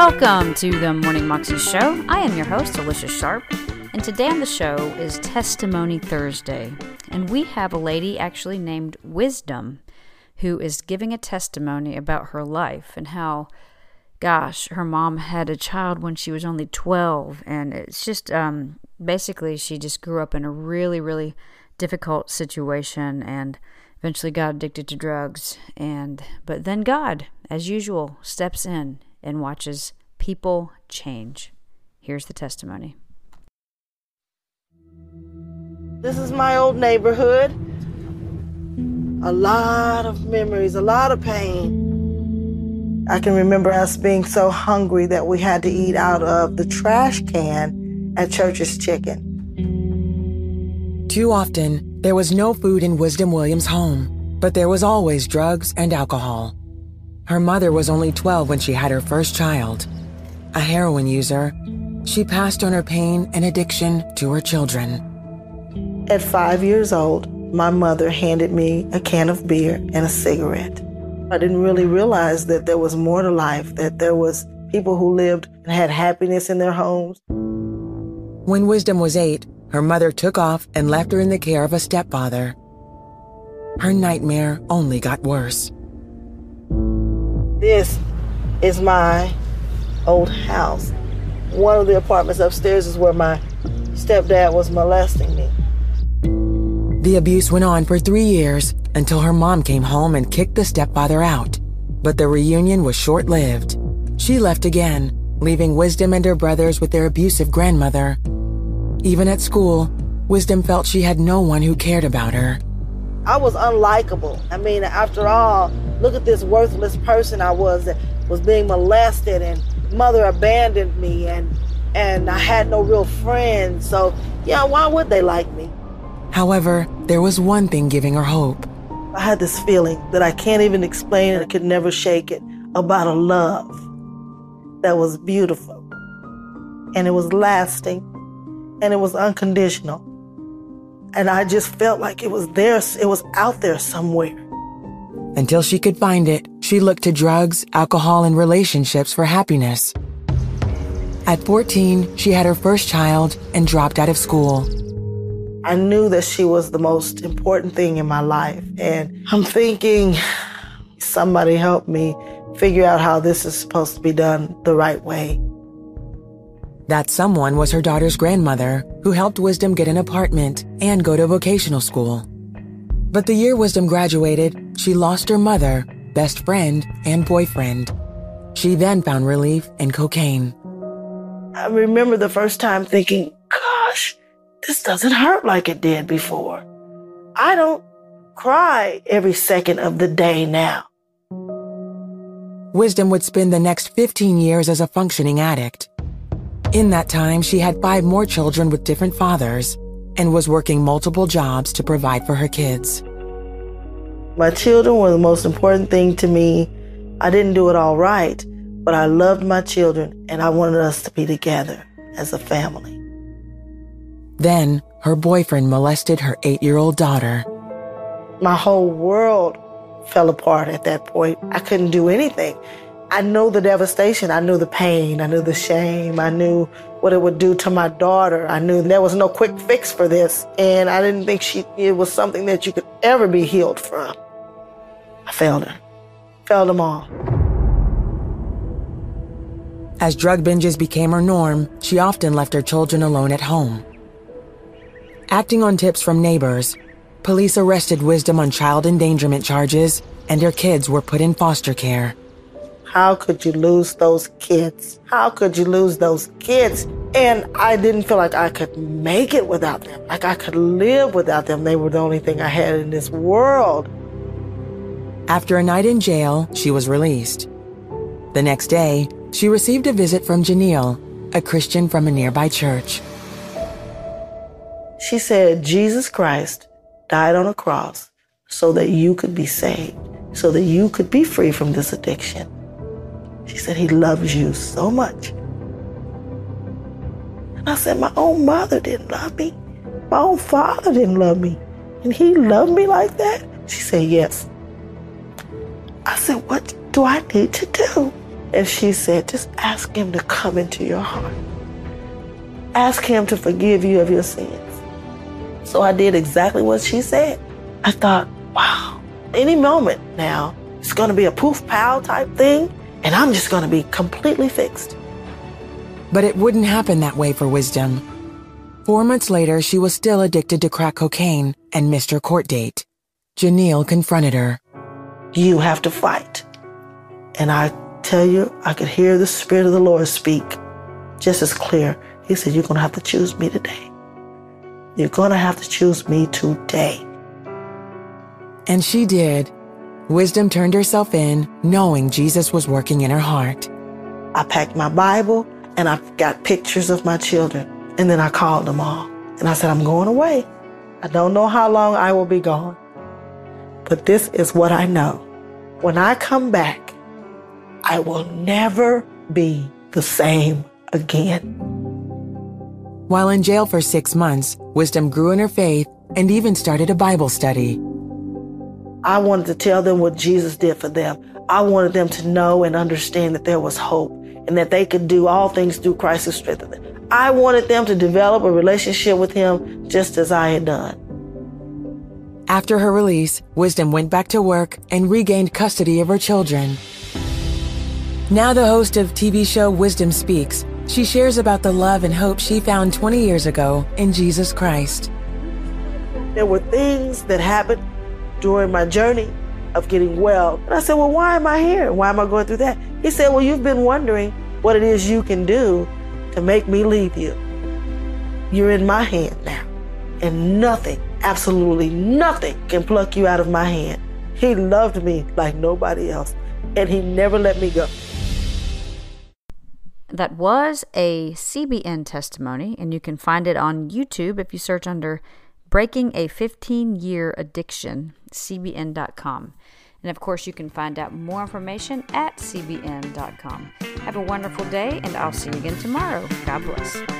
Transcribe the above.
Welcome to the Morning Moxie Show. I am your host, Alicia Sharp, and today on the show is Testimony Thursday. And we have a lady actually named Wisdom who is giving a testimony about her life and how, gosh, her mom had a child when she was only 12. And it's just um, basically she just grew up in a really, really difficult situation and eventually got addicted to drugs. And but then God, as usual, steps in and watches people change. Here's the testimony. This is my old neighborhood. A lot of memories, a lot of pain. I can remember us being so hungry that we had to eat out of the trash can at Church's Chicken. Too often, there was no food in Wisdom Williams' home, but there was always drugs and alcohol. Her mother was only 12 when she had her first child. A heroin user, she passed on her pain and addiction to her children. At five years old, my mother handed me a can of beer and a cigarette. I didn't really realize that there was more to life, that there was people who lived and had happiness in their homes. When Wisdom was eight, her mother took off and left her in the care of a stepfather. Her nightmare only got worse. This is my old house. One of the apartments upstairs is where my stepdad was molesting me. The abuse went on for three years until her mom came home and kicked the stepfather out. But the reunion was short lived. She left again, leaving Wisdom and her brothers with their abusive grandmother. Even at school, Wisdom felt she had no one who cared about her. I was unlikable. I mean, after all, look at this worthless person I was that was being molested and mother abandoned me and and I had no real friends. So, yeah, why would they like me? However, there was one thing giving her hope. I had this feeling that I can't even explain and I could never shake it about a love that was beautiful and it was lasting and it was unconditional. And I just felt like it was there, it was out there somewhere. Until she could find it, she looked to drugs, alcohol, and relationships for happiness. At 14, she had her first child and dropped out of school. I knew that she was the most important thing in my life. And I'm thinking, somebody help me figure out how this is supposed to be done the right way. That someone was her daughter's grandmother, who helped Wisdom get an apartment and go to vocational school. But the year Wisdom graduated, she lost her mother, best friend, and boyfriend. She then found relief in cocaine. I remember the first time thinking, gosh, this doesn't hurt like it did before. I don't cry every second of the day now. Wisdom would spend the next 15 years as a functioning addict. In that time, she had five more children with different fathers and was working multiple jobs to provide for her kids. My children were the most important thing to me. I didn't do it all right, but I loved my children and I wanted us to be together as a family. Then, her boyfriend molested her eight year old daughter. My whole world fell apart at that point. I couldn't do anything. I knew the devastation. I knew the pain. I knew the shame. I knew what it would do to my daughter. I knew there was no quick fix for this. And I didn't think she, it was something that you could ever be healed from. I failed her. Failed them all. As drug binges became her norm, she often left her children alone at home. Acting on tips from neighbors, police arrested Wisdom on child endangerment charges, and her kids were put in foster care. How could you lose those kids? How could you lose those kids? And I didn't feel like I could make it without them. Like I could live without them. They were the only thing I had in this world. After a night in jail, she was released. The next day, she received a visit from Janelle, a Christian from a nearby church. She said, Jesus Christ died on a cross so that you could be saved, so that you could be free from this addiction. She said, He loves you so much. And I said, My own mother didn't love me. My own father didn't love me. And He loved me like that? She said, Yes. I said, What do I need to do? And she said, just ask him to come into your heart. Ask him to forgive you of your sins. So I did exactly what she said. I thought, wow, any moment now, it's going to be a poof pow type thing, and I'm just going to be completely fixed. But it wouldn't happen that way for Wisdom. Four months later, she was still addicted to crack cocaine and missed her court date. Janelle confronted her. You have to fight. And I tell you, I could hear the Spirit of the Lord speak just as clear. He said, You're going to have to choose me today. You're going to have to choose me today. And she did. Wisdom turned herself in, knowing Jesus was working in her heart. I packed my Bible and I got pictures of my children. And then I called them all. And I said, I'm going away. I don't know how long I will be gone. But this is what I know. When I come back, I will never be the same again. While in jail for six months, Wisdom grew in her faith and even started a Bible study. I wanted to tell them what Jesus did for them. I wanted them to know and understand that there was hope and that they could do all things through Christ who strengthened them. I wanted them to develop a relationship with Him just as I had done. After her release, Wisdom went back to work and regained custody of her children. Now the host of TV show Wisdom Speaks, she shares about the love and hope she found 20 years ago in Jesus Christ. There were things that happened during my journey of getting well. And I said, Well, why am I here? Why am I going through that? He said, Well, you've been wondering what it is you can do to make me leave you. You're in my hand now. And nothing, absolutely nothing, can pluck you out of my hand. He loved me like nobody else, and He never let me go. That was a CBN testimony, and you can find it on YouTube if you search under Breaking a 15 Year Addiction, CBN.com. And of course, you can find out more information at CBN.com. Have a wonderful day, and I'll see you again tomorrow. God bless.